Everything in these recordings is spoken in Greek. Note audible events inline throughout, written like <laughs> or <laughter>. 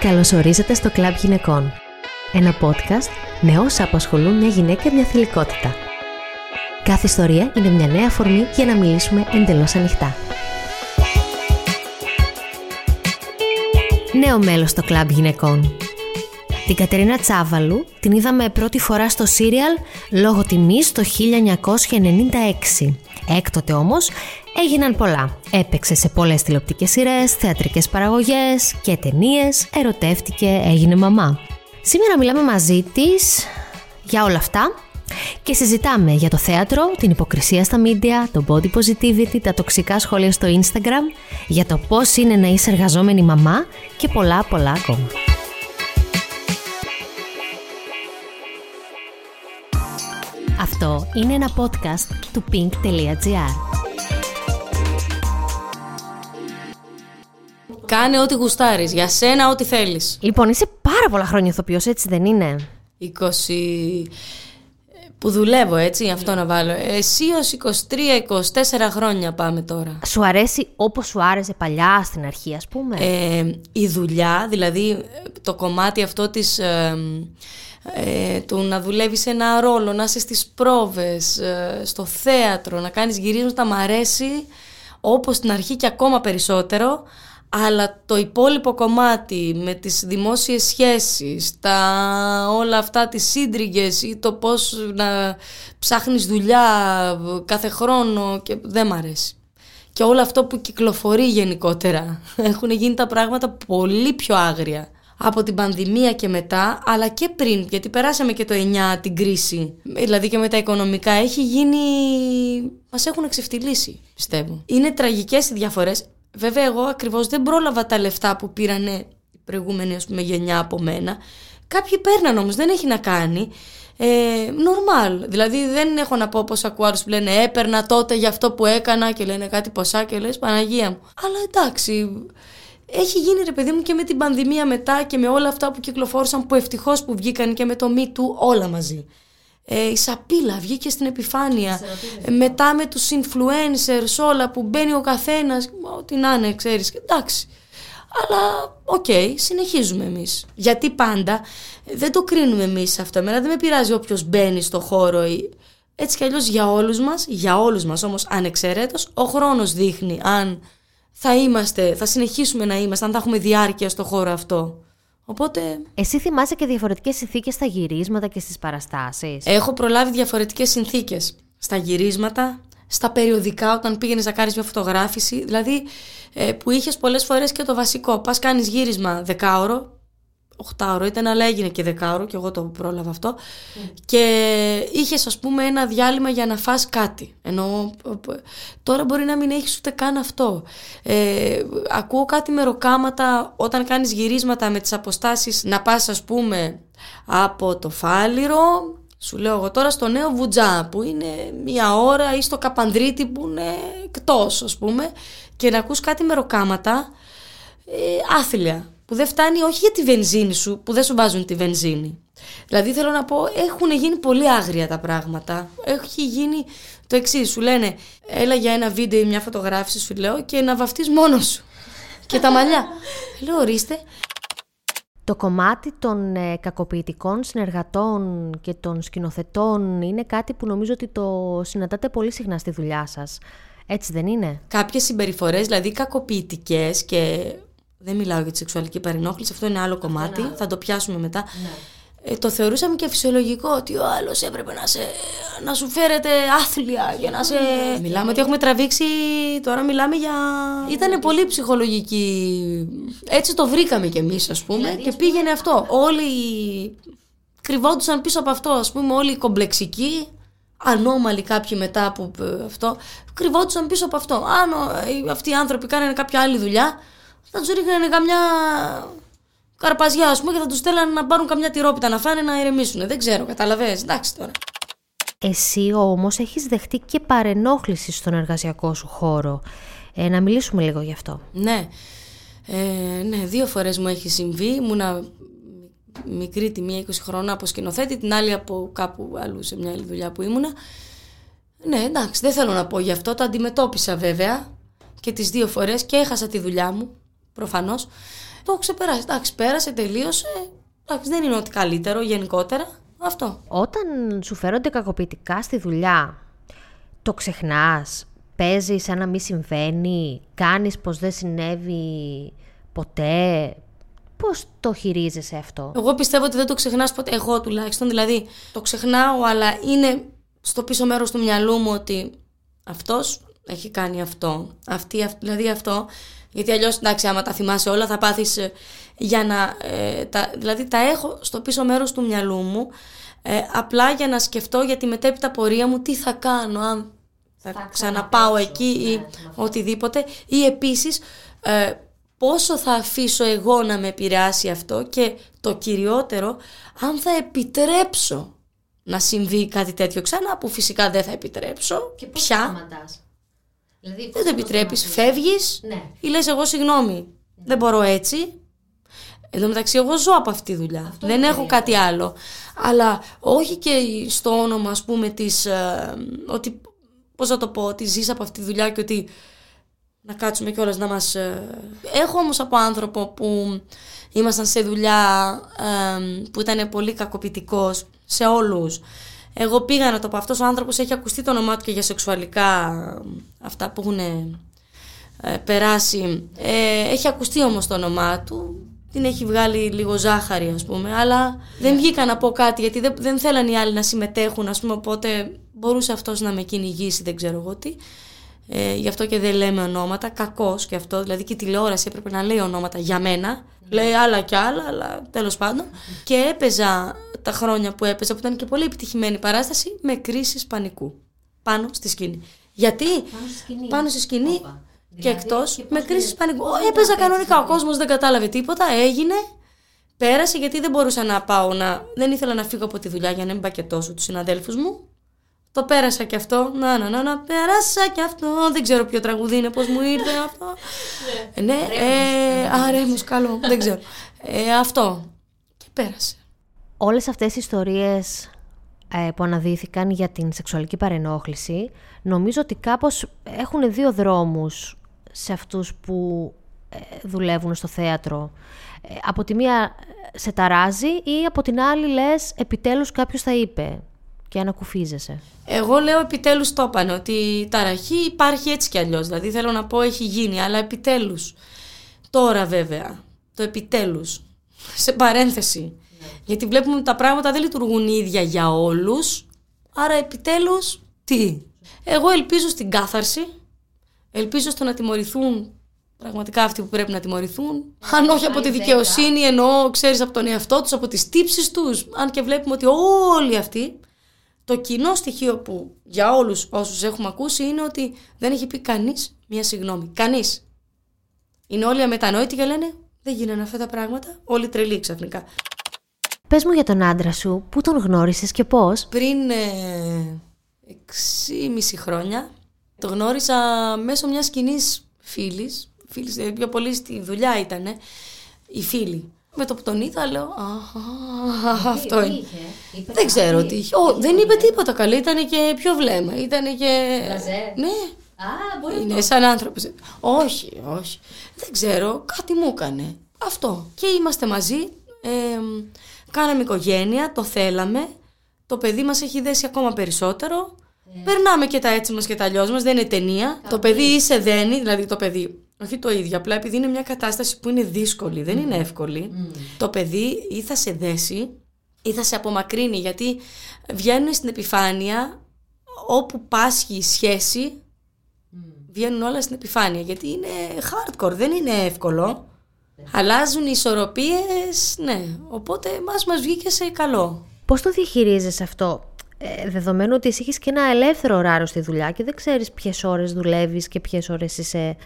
Καλωσορίζετε στο Κλαμπ Γυναικών. Ένα podcast με όσα απασχολούν μια γυναίκα και μια θηλυκότητα. Κάθε ιστορία είναι μια νέα αφορμή για να μιλήσουμε εντελώς ανοιχτά. Νέο μέλος στο Κλαμπ Γυναικών. Την Κατερίνα Τσάβαλου την είδαμε πρώτη φορά στο σύριαλ λόγω τιμής το 1996. Έκτοτε όμως έγιναν πολλά. Έπαιξε σε πολλές τηλεοπτικές σειρές, θεατρικές παραγωγές και ταινίες, ερωτεύτηκε, έγινε μαμά. Σήμερα μιλάμε μαζί της για όλα αυτά και συζητάμε για το θέατρο, την υποκρισία στα media, το body positivity, τα τοξικά σχόλια στο Instagram, για το πώς είναι να είσαι εργαζόμενη μαμά και πολλά πολλά ακόμα. Αυτό είναι ένα podcast του pink.gr. Κάνε ό,τι γουστάρεις, για σένα ό,τι θέλεις. Λοιπόν, είσαι πάρα πολλά χρόνια ηθοποιός, έτσι δεν είναι; 20... που δουλεύω έτσι, αυτό να βάλω. Εσύ ως 23-24 χρόνια πάμε τώρα. Σου αρέσει όπως σου άρεσε παλιά στην αρχή, ας πούμε; Ε, η δουλειά, δηλαδή το κομμάτι αυτό της... Ε, ε, του να δουλεύεις ένα ρόλο, να είσαι στις πρόβες, ε, στο θέατρο, να κάνεις γυρίσματα, μ' αρέσει όπως στην αρχή και ακόμα περισσότερο, αλλά το υπόλοιπο κομμάτι με τις δημόσιες σχέσεις, τα όλα αυτά τις σύντριγγες ή το πώς να ψάχνεις δουλειά κάθε χρόνο και δεν μ' αρέσει. Και όλο αυτό που κυκλοφορεί γενικότερα. <laughs> Έχουν γίνει τα πράγματα πολύ πιο άγρια από την πανδημία και μετά, αλλά και πριν, γιατί περάσαμε και το 9 την κρίση, δηλαδή και με τα οικονομικά, έχει γίνει... μας έχουν εξευτελίσει, πιστεύω. Είναι τραγικές οι διαφορές. Βέβαια, εγώ ακριβώς δεν πρόλαβα τα λεφτά που πήρανε οι προηγούμενοι, ας πούμε, γενιά από μένα. Κάποιοι παίρναν όμως, δεν έχει να κάνει. Ε, normal. Δηλαδή δεν έχω να πω πως ακούω άλλους που λένε έπαιρνα τότε για αυτό που έκανα και λένε κάτι ποσά και λες Παναγία μου. Αλλά εντάξει, έχει γίνει ρε παιδί μου και με την πανδημία μετά και με όλα αυτά που κυκλοφόρησαν που ευτυχώς που βγήκαν και με το Me Too όλα μαζί. Ε, η σαπίλα βγήκε στην επιφάνεια. Ε, μετά με τους influencers όλα που μπαίνει ο καθένας. Ό,τι να είναι ξέρεις. Εντάξει. Αλλά OK, okay, συνεχίζουμε εμείς. Γιατί πάντα δεν το κρίνουμε εμείς αυτό. Εμένα δεν με πειράζει όποιος μπαίνει στο χώρο. Έτσι κι αλλιώς για όλους μας, για όλους μας όμως ανεξαιρέτως, ο χρόνος δείχνει αν θα είμαστε, θα συνεχίσουμε να είμαστε, αν θα έχουμε διάρκεια στο χώρο αυτό. Οπότε... Εσύ θυμάσαι και διαφορετικές συνθήκες στα γυρίσματα και στις παραστάσεις; Έχω προλάβει διαφορετικές συνθήκες στα γυρίσματα, στα περιοδικά όταν πήγαινες να κάνεις μια φωτογράφηση. Δηλαδή ε, που είχες πολλές φορές και το βασικό. Πας κάνεις γύρισμα δεκάωρο, 8 ήταν, αλλά έγινε και δεκάωρο και εγώ το πρόλαβα αυτό. Και είχες, ας πούμε, ένα διάλειμμα για να φας κάτι. Ενώ τώρα μπορεί να μην έχεις ούτε καν αυτό. Ε, ακούω κάτι με ροκάματα όταν κάνεις γυρίσματα με τις αποστάσεις να πας, ας πούμε, από το φάληρο. Σου λέω εγώ τώρα στο νέο Βουτζά που είναι μία ώρα ή στο Καπανδρίτη που είναι εκτός ας πούμε και να ακούς κάτι με ροκάματα ε, άθλια που δεν φτάνει όχι για τη βενζίνη σου, που δεν σου βάζουν τη βενζίνη. Δηλαδή θέλω να πω, έχουν γίνει πολύ άγρια τα πράγματα. Έχει γίνει το εξής. Σου λένε, έλα για ένα βίντεο ή μια φωτογράφηση, σου λέω, και να βαφτείς μόνος σου. και τα μαλλιά. λέω, ορίστε. Το κομμάτι των ε, κακοποιητικών συνεργατών και των σκηνοθετών είναι κάτι που νομίζω ότι το συναντάτε πολύ συχνά στη δουλειά σας. Έτσι δεν είναι; Κάποιες συμπεριφορές, δηλαδή κακοποιητικές και δεν μιλάω για τη σεξουαλική παρενόχληση, αυτό είναι άλλο κομμάτι, θα το πιάσουμε μετά. Ναι. Ε, το θεωρούσαμε και φυσιολογικό ότι ο άλλος έπρεπε να, σε, να σου φέρεται άθλια και να σε. Ναι. Μιλάμε ότι έχουμε τραβήξει. Τώρα μιλάμε για. Ήταν πολύ ψυχολογική. Έτσι το βρήκαμε κι εμείς, ας πούμε, δηλαδή, και πήγαινε αυτό. Όλοι κρυβόντουσαν πίσω από αυτό, ας πούμε, όλοι οι κομπλεξικοί, ανώμαλοι κάποιοι μετά από ε, αυτό, κρυβόντουσαν πίσω από αυτό. Αν αυτοί οι άνθρωποι κάνανε κάποια άλλη δουλειά, θα του ρίχνανε καμιά καρπαζιά, ας πούμε, και θα τους στέλνανε να πάρουν καμιά τυρόπιτα να φάνε να ηρεμήσουν. Δεν ξέρω, καταλαβαίνεις, εντάξει τώρα. Εσύ όμως έχεις δεχτεί και παρενόχληση στον εργασιακό σου χώρο. Ε, να μιλήσουμε λίγο γι' αυτό. Ναι. Ε, ναι, δύο φορές μου έχει συμβεί. Ήμουνα μικρή τη μία 20 χρόνια από σκηνοθέτη, την άλλη από κάπου αλλού σε μια άλλη δουλειά που ήμουνα. Ναι, εντάξει, δεν θέλω να πω γι' αυτό. Το αντιμετώπισα βέβαια και τις δύο φορές και έχασα τη δουλειά μου προφανώς. το έχω ξεπεράσει. Εντάξει, πέρασε, τελείωσε. Εντάξει, δεν είναι ότι καλύτερο γενικότερα. Αυτό. Όταν σου φέρονται κακοποιητικά στη δουλειά, το ξεχνάς, παίζεις σαν να μην συμβαίνει, κάνεις πως δεν συνέβη ποτέ. Πώς το χειρίζεσαι αυτό; Εγώ πιστεύω ότι δεν το ξεχνάς ποτέ. Εγώ τουλάχιστον. Δηλαδή, το ξεχνάω, αλλά είναι στο πίσω μέρος του μυαλού μου ότι αυτός έχει κάνει αυτό. Αυτή, δηλαδή αυτό. Γιατί αλλιώς, εντάξει, άμα τα θυμάσαι όλα, θα πάθεις ε, για να. Ε, τα, δηλαδή, τα έχω στο πίσω μέρος του μυαλού μου. Ε, απλά για να σκεφτώ για τη μετέπειτα πορεία μου τι θα κάνω, αν θα, ξαναπάω εκεί ή ναι, οτιδήποτε. Ή επίσης ε, πόσο θα αφήσω εγώ να με επηρεάσει αυτό και το κυριότερο, αν θα επιτρέψω να συμβεί κάτι τέτοιο ξανά, που φυσικά δεν θα επιτρέψω. Και πώς πια. Δηλαδή, δεν το επιτρέπεις, φεύγεις ναι. ή λες εγώ συγγνώμη, ναι. δεν μπορώ έτσι. Εν τω μεταξύ εγώ ζω από αυτή τη δουλειά, δεν έχω κάτι άλλο. Αλλά όχι και στο όνομα ας πούμε της, ε, ότι πώς θα το πω, ότι ζεις από αυτή τη δουλειά και ότι να κάτσουμε κιόλας να μας... Ε, έχω όμως από άνθρωπο που ήμασταν σε δουλειά ε, που ήταν πολύ κακοποιητικός σε όλους. Εγώ πήγα να το πω, αυτός ο άνθρωπος έχει ακουστεί το όνομά του και για σεξουαλικά αυτά που έχουν ε, περάσει. έχει ακουστεί όμως το όνομά του, την έχει βγάλει λίγο ζάχαρη ας πούμε, αλλά δεν βγήκα να πω κάτι γιατί δεν, δεν θέλαν οι άλλοι να συμμετέχουν ας πούμε, οπότε μπορούσε αυτός να με κυνηγήσει, δεν ξέρω εγώ τι. Ε, γι' αυτό και δεν λέμε ονόματα. Κακός και αυτό. Δηλαδή και η τηλεόραση έπρεπε να λέει ονόματα για μένα. Λέει άλλα κι άλλα, αλλά τέλος πάντων. Και έπαιζα τα χρόνια που έπαιζα, που ήταν και πολύ επιτυχημένη παράσταση, με κρίσεις πανικού. Πάνω στη σκηνή. Γιατί; Πάνω στη σκηνή, πάνω στη σκηνή και δηλαδή, εκτός με κρίσει πανικού. Έπαιζα κανονικά. Ο κόσμος δεν κατάλαβε τίποτα. Έγινε. Πέρασε γιατί δεν μπορούσα να πάω να. Δεν ήθελα να φύγω από τη δουλειά για να μην πακετώσω τους συναδέλφους μου. Το πέρασα και αυτό. Να, να, να, να, πέρασα και αυτό. Δεν ξέρω ποιο τραγουδί είναι, πώς μου ήρθε αυτό. ναι, ναι ε, α, καλό. δεν ξέρω. Ε, αυτό. Και πέρασε. Όλες αυτές οι ιστορίες ε, που αναδύθηκαν για την σεξουαλική παρενόχληση, νομίζω ότι κάπως έχουν δύο δρόμους σε αυτούς που ε, δουλεύουν στο θέατρο. Ε, από τη μία σε ταράζει ή από την άλλη λες επιτέλους κάποιος θα είπε και ανακουφίζεσαι. Εγώ λέω επιτέλους το έπανε ότι η ταραχή υπάρχει έτσι κι αλλιώς. Δηλαδή θέλω να πω έχει γίνει, αλλά επιτέλους. Τώρα βέβαια, το επιτέλους. Σε παρένθεση. Ναι. Γιατί βλέπουμε ότι τα πράγματα δεν λειτουργούν ίδια για όλους. Άρα επιτέλους τι; Εγώ ελπίζω στην κάθαρση. Ελπίζω στο να τιμωρηθούν πραγματικά αυτοί που πρέπει να τιμωρηθούν. Αν όχι από τη δικαιοσύνη, εννοώ, ξέρεις από τον εαυτό τους, από τις τύψεις τους. Αν και βλέπουμε ότι όλοι αυτοί το κοινό στοιχείο που για όλους όσους έχουμε ακούσει είναι ότι δεν έχει πει κανείς μία συγγνώμη. Κανείς. Είναι όλοι αμετανόητοι και λένε δεν γίνανε αυτά τα πράγματα. Όλοι τρελοί ξαφνικά. Πες μου για τον άντρα σου, πού τον γνώρισες και πώς; Πριν ε, 6,5 χρόνια το γνώρισα μέσω μιας κοινή φίλης. Φίλης, ε, πιο πολύ στη δουλειά ήταν η φίλη. Με το που τον είδα, λέω <laughs> Αυτό είναι. Δεν ξέρω τι είχε. δεν είπε τίποτα καλή. Ήταν και πιο βλέμμα. Ήταν και. Ναι. Α, μπορεί Είναι σαν άνθρωπος. Όχι, όχι. Δεν ξέρω. Κάτι μου έκανε. Αυτό. Και είμαστε μαζί. Κάναμε οικογένεια. Το θέλαμε. Το παιδί μας έχει δέσει ακόμα περισσότερο. Ε. Περνάμε και τα έτσι μας και τα αλλιώς μας. Δεν είναι ταινία. Το παιδί είσαι δένει. Δηλαδή το παιδί όχι το ίδιο, απλά επειδή είναι μια κατάσταση που είναι δύσκολη, δεν είναι εύκολη. Το παιδί ή θα σε δέσει ή θα σε απομακρύνει, γιατί βγαίνουν στην επιφάνεια όπου πάσχει η σχέση, βγαίνουν όλα στην επιφάνεια, γιατί είναι hardcore, δεν είναι εύκολο. Αλλάζουν οι ισορροπίες, ναι, οπότε μας μας βγήκε σε καλό. Πώς το διαχειρίζεσαι αυτό, ε, δεδομένου ότι εσύ έχεις και ένα ελεύθερο ωράριο στη δουλειά και δεν ξέρεις ποιες ώρες δουλεύεις και ποιες ώρες είσαι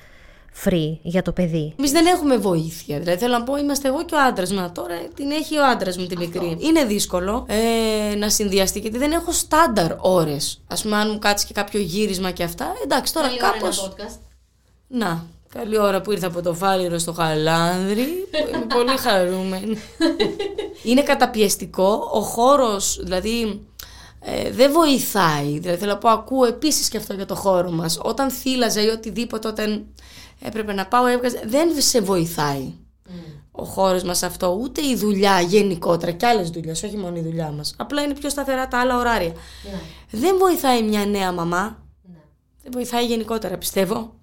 free για το παιδί. Εμείς δεν έχουμε βοήθεια. Δηλαδή, θέλω να πω, είμαστε εγώ και ο άντρας μου. Τώρα την έχει ο άντρας μου τη μικρή. Είναι δύσκολο ε, να συνδυαστεί γιατί δεν έχω στάνταρ ώρες. Α πούμε, αν μου κάτσει και κάποιο γύρισμα και αυτά. Εντάξει, τώρα κάπω. Να, καλή ώρα που ήρθα από το Φάληρο στο Χαλάνδρι. Είμαι πολύ χαρούμενη. <laughs> είναι καταπιεστικό. Ο χώρος, δηλαδή. Ε, δεν βοηθάει. Δηλαδή, θέλω να πω, ακούω επίσης και αυτό για το χώρο μας. Όταν θύλαζα ή οτιδήποτε, όταν έπρεπε να πάω, έβγαζε. Δεν σε βοηθάει. ο χώρος μας αυτό, ούτε η δουλειά γενικότερα και άλλες δουλειές, όχι μόνο η δουλειά μας. Απλά είναι πιο σταθερά τα άλλα ωράρια. Ναι. Δεν βοηθάει μια νέα μαμά. Ναι. Δεν βοηθάει γενικότερα, πιστεύω.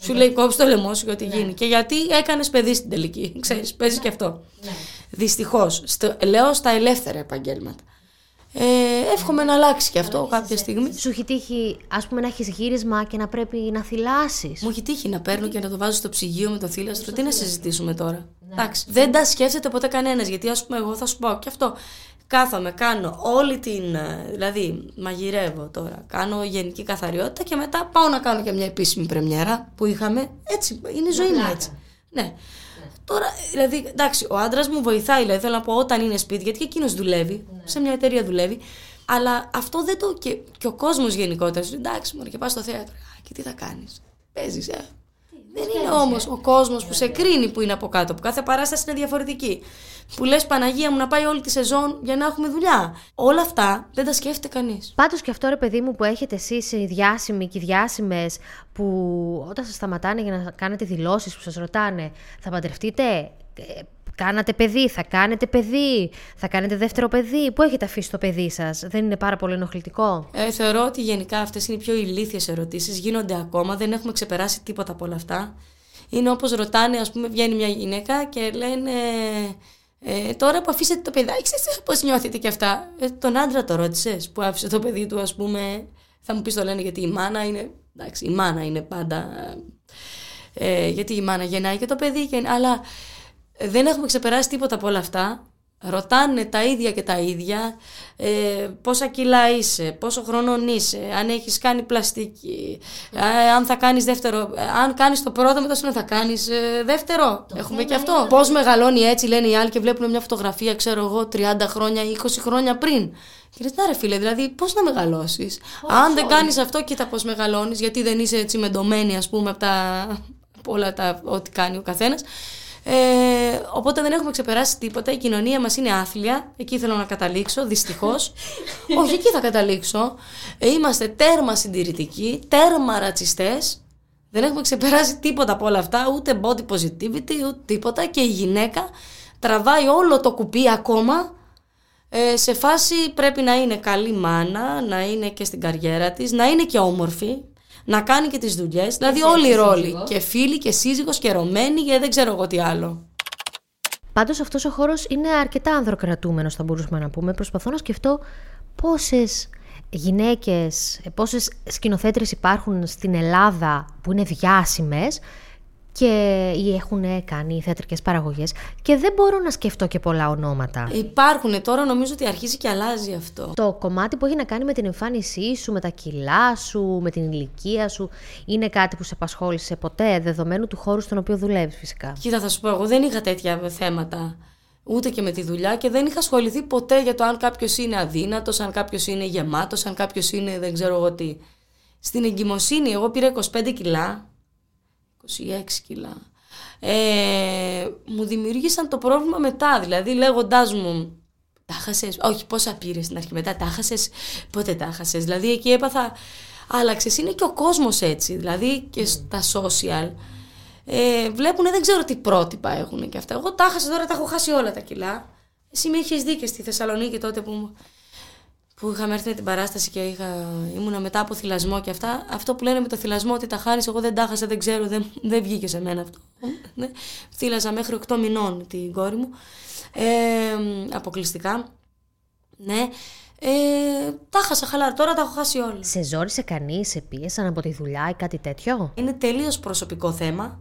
Σου λέει κόψει το λαιμό σου γιατί ναι. γίνει. Και γιατί έκανες παιδί στην τελική. Ξέρεις, παίζει και αυτό. Ναι. Δυστυχώς. Λέω στα ελεύθερα επαγγέλματα. Ε, εύχομαι να αλλάξει και αυτό κάποια στιγμή. Σου έχει τύχει, ας πούμε, να έχεις γύρισμα και να πρέπει να θυλάσεις; Μου έχει τύχει να παίρνω και να το βάζω στο ψυγείο με το θύλαστρο. Τι να συζητήσουμε τώρα; Ναι. Εντάξει, δεν τα σκέφτεται ποτέ κανένας. Γιατί, ας πούμε, εγώ θα σου πω και αυτό. Κάθομαι, κάνω όλη την. Ε, δηλαδή, μαγειρεύω τώρα. Κάνω γενική καθαριότητα και μετά πάω να κάνω και μια επίσημη πρεμιέρα που είχαμε. Έτσι, είναι η ζωή μου έτσι. Ναι. Τώρα, δηλαδή, εντάξει, ο άντρας μου βοηθάει, δηλαδή, θέλω να πω, όταν είναι σπίτι, γιατί και εκείνος δουλεύει, ναι. σε μια εταιρεία δουλεύει. Αλλά αυτό δεν το. και, και ο κόσμος γενικότερα. Εντάξει, μόνο και πας στο θέατρο. Και τι θα κάνεις; Παίζεις, ε. Δεν είναι όμως ο κόσμος που σε κρίνει που είναι από κάτω, που κάθε παράσταση είναι διαφορετική. Που λες Παναγία μου να πάει όλη τη σεζόν για να έχουμε δουλειά. Όλα αυτά δεν τα σκέφτεται κανείς. Πάντως και αυτό ρε παιδί μου που έχετε εσείς οι διάσημοι και οι διάσημες που όταν σας σταματάνε για να κάνετε δηλώσεις που σας ρωτάνε, θα παντρευτείτε; Ε, κάνατε παιδί, θα κάνετε παιδί, θα κάνετε δεύτερο παιδί; Πού έχετε αφήσει το παιδί σας, Δεν είναι πάρα πολύ ενοχλητικό; Ε, θεωρώ ότι γενικά αυτές είναι οι πιο ηλίθιες ερωτήσεις. Γίνονται ακόμα, δεν έχουμε ξεπεράσει τίποτα από όλα αυτά. Είναι όπως ρωτάνε, ας πούμε, βγαίνει μια γυναίκα και λένε. Ε, τώρα που αφήσετε το παιδάκι, ξέρετε πώς νιώθετε και αυτά; Ε, τον άντρα το ρώτησες που άφησε το παιδί του, ας πούμε. Θα μου πεις το λένε γιατί η μάνα είναι. Εντάξει, η μάνα είναι πάντα. Ε, γιατί η μάνα γεννάει και το παιδί, και, αλλά δεν έχουμε ξεπεράσει τίποτα από όλα αυτά. Ρωτάνε τα ίδια και τα ίδια, ε, πόσα κιλά είσαι, πόσο χρονών είσαι, αν έχεις κάνει πλαστική, ε, αν θα κάνεις δεύτερο, ε, αν κάνεις το πρώτο μετά σου θα κάνεις ε, δεύτερο. Έχουμε και αυτό. Πώς μεγαλώνει έτσι λένε οι άλλοι και βλέπουν μια φωτογραφία, ξέρω εγώ, 30 χρόνια ή 20 χρόνια πριν. Και λες, ρε φίλε, δηλαδή πώς να μεγαλώσεις; αν δεν κάνεις αυτό, κοίτα πώς μεγαλώνεις, γιατί δεν είσαι έτσι μεντωμένη ας πούμε από, τα, από όλα τα ό,τι κάνει ο καθένας. Ε, οπότε δεν έχουμε ξεπεράσει τίποτα. Η κοινωνία μας είναι άθλια. Εκεί θέλω να καταλήξω, δυστυχώς. <laughs> Όχι, εκεί θα καταλήξω. Ε, είμαστε τέρμα συντηρητικοί, τέρμα ρατσιστές. Δεν έχουμε ξεπεράσει τίποτα από όλα αυτά, ούτε body positivity, ούτε τίποτα. Και η γυναίκα τραβάει όλο το κουπί ακόμα. Ε, σε φάση πρέπει να είναι καλή μάνα, να είναι και στην καριέρα της, να είναι και όμορφη, να κάνει και τις δουλειές. Δηλαδή όλοι οι ρόλοι. Και φίλοι και σύζυγος και ερωμένοι και δεν ξέρω εγώ τι άλλο. Πάντως αυτός ο χώρος είναι αρκετά ανδροκρατούμενος, θα μπορούσαμε να πούμε. Προσπαθώ να σκεφτώ πόσες γυναίκες, πόσες σκηνοθέτρες υπάρχουν στην Ελλάδα που είναι διάσημες και ή έχουν κάνει θεατρικές παραγωγές και δεν μπορώ να σκεφτώ και πολλά ονόματα. Υπάρχουν τώρα νομίζω ότι αρχίζει και αλλάζει αυτό. Το κομμάτι που έχει να κάνει με την εμφάνισή σου, με τα κιλά σου, με την ηλικία σου είναι κάτι που σε απασχόλησε ποτέ δεδομένου του χώρου στον οποίο δουλεύεις φυσικά. Κοίτα θα σου πω εγώ δεν είχα τέτοια θέματα ούτε και με τη δουλειά και δεν είχα ασχοληθεί ποτέ για το αν κάποιος είναι αδύνατος, αν κάποιος είναι γεμάτος, αν κάποιος είναι δεν ξέρω εγώ τι. Στην εγκυμοσύνη εγώ πήρα 25 κιλά 26 κιλά. Ε, μου δημιούργησαν το πρόβλημα μετά, δηλαδή λέγοντάς μου τα χασε. Όχι, πόσα πήρες στην αρχή μετά, τα χασε. Πότε τα χασε. Δηλαδή εκεί έπαθα. Άλλαξες. Είναι και ο κόσμος έτσι. Δηλαδή και στα social. Ε, βλέπουν, δεν ξέρω τι πρότυπα έχουν και αυτά. Εγώ τα χάσα τώρα, τα έχω χάσει όλα τα κιλά. Εσύ με είχες δει και στη Θεσσαλονίκη τότε που που είχαμε έρθει με την παράσταση και είχα, ήμουνα μετά από θυλασμό και αυτά. Αυτό που λένε με το θυλασμό ότι τα χάνεις, εγώ δεν τα χάσα, δεν ξέρω, δεν, δεν βγήκε σε μένα αυτό. ναι. Θύλαζα μέχρι 8 μηνών την κόρη μου. Ε, αποκλειστικά. Ναι. Ε, τα χάσα χαλάρα, τώρα τα έχω χάσει όλα. Σε ζόρισε κανείς, σε πίεσαν από τη δουλειά ή κάτι τέτοιο; Είναι τελείως προσωπικό θέμα.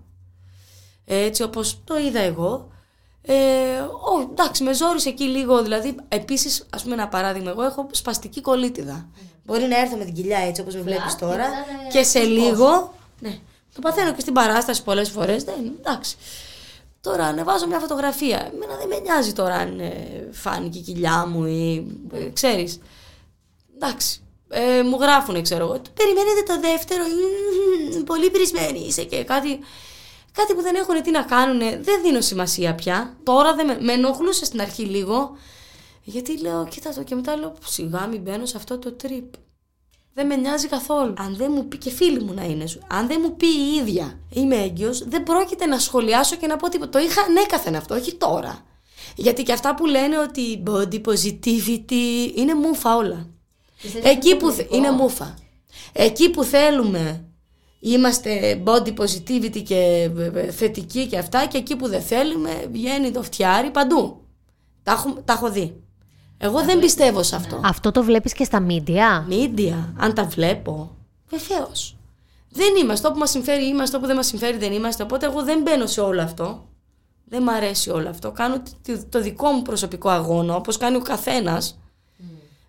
Έτσι όπως το είδα εγώ. Ε, ό, εντάξει, με ζόρισε εκεί λίγο. Δηλαδή, επίσης, ας πούμε, ένα παράδειγμα, εγώ έχω σπαστική κολίτιδα. Μπορεί να έρθω με την κοιλιά έτσι όπως με βλέπεις τώρα και σε λίγο. Ναι, το παθαίνω και στην παράσταση πολλές φορές. Εντάξει. Τώρα ανεβάζω μια φωτογραφία. Εμένα δεν με νοιάζει τώρα αν ε, φάνηκε η κοιλιά μου ή ε, ξέρεις. Εντάξει. Ε, μου γράφουνε, ξέρω εγώ. Περιμένετε το δεύτερο. Πολύ πρισμένη είσαι και κάτι. Κάτι που δεν έχουν τι να κάνουν, δεν δίνω σημασία πια. Τώρα δεν με, με ενοχλούσε στην αρχή λίγο. Γιατί λέω, κοίτα το και μετά λέω, σιγά μην μπαίνω σε αυτό το τρίπ. Δεν με νοιάζει καθόλου. Αν δεν μου πει και φίλοι μου να είναι σου, αν δεν μου πει η ίδια είμαι έγκυος, δεν πρόκειται να σχολιάσω και να πω τίποτα. Το είχα ανέκαθεν αυτό, όχι τώρα. Γιατί και αυτά που λένε ότι body positivity είναι μούφα όλα. Εκεί που είναι μούφα. Εκεί που θέλουμε είμαστε body positivity και θετικοί και αυτά και εκεί που δεν θέλουμε βγαίνει το φτιάρι παντού. Τα έχω, τα έχω δει. Εγώ δεν πιστεύω σε αυτό. Αυτό το βλέπεις και στα μίντια. Μίντια, αν τα βλέπω. Βεβαίως. Δεν είμαστε. Όπου μας συμφέρει είμαστε, όπου δεν μας συμφέρει δεν είμαστε. Οπότε εγώ δεν μπαίνω σε όλο αυτό. Δεν μ' αρέσει όλο αυτό. Κάνω το δικό μου προσωπικό αγώνα, όπως κάνει ο καθένας. Mm.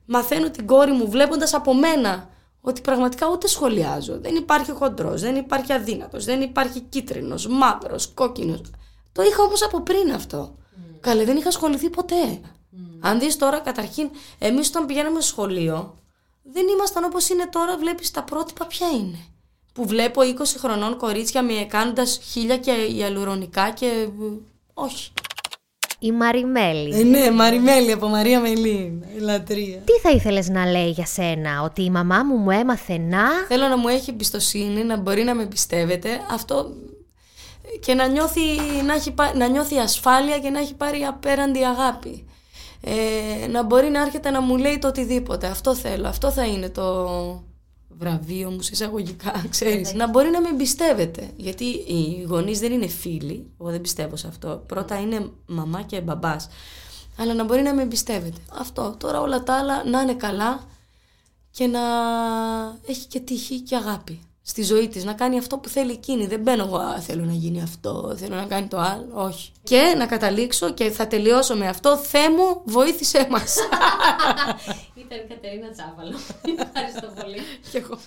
Μαθαίνω την κόρη μου βλέποντας από μένα ότι πραγματικά ούτε σχολιάζω. Δεν υπάρχει χοντρός, δεν υπάρχει αδύνατος, δεν υπάρχει κίτρινος, μαύρος, κόκκινος. Το είχα όμως από πριν αυτό. Mm. Καλέ, δεν είχα ασχοληθεί ποτέ. Mm. Αν δεις τώρα, καταρχήν, εμείς όταν πηγαίναμε στο σχολείο, δεν ήμασταν όπως είναι τώρα, βλέπεις τα πρότυπα ποια είναι. Που βλέπω 20 χρονών κορίτσια με κάνοντα χίλια και ιαλουρονικά και. Όχι. Η Μαριμέλη. Ε, ναι, Μαριμέλη από Μαρία Μελή. Λατρεία. Τι θα ήθελες να λέει για σένα, Ότι η μαμά μου μου έμαθε να. Θέλω να μου έχει εμπιστοσύνη, να μπορεί να με πιστεύετε. Αυτό και να νιώθει, να, έχει, να νιώθει ασφάλεια και να έχει πάρει απέραντη αγάπη. Ε, να μπορεί να έρχεται να μου λέει το οτιδήποτε. Αυτό θέλω. Αυτό θα είναι το βραβείο μου, εισαγωγικά, <laughs> ξέρεις. να μπορεί να με εμπιστεύεται. Γιατί οι γονείς δεν είναι φίλοι. Εγώ δεν πιστεύω σε αυτό. Πρώτα είναι μαμά και μπαμπάς. Αλλά να μπορεί να με εμπιστεύεται. Αυτό. Τώρα όλα τα άλλα να είναι καλά και να έχει και τύχη και αγάπη στη ζωή της, να κάνει αυτό που θέλει εκείνη. Δεν μπαίνω εγώ, θέλω να γίνει αυτό, θέλω να κάνει το άλλο, όχι. Και να καταλήξω και θα τελειώσω με αυτό, Θεέ μου, βοήθησέ μας. <laughs> Ήταν η Κατερίνα Τσάβαλο. Ευχαριστώ πολύ. <laughs> Και εγώ.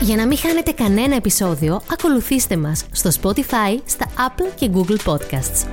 Για να μην χάνετε κανένα επεισόδιο, ακολουθήστε μας στο Spotify, στα Apple και Google Podcasts.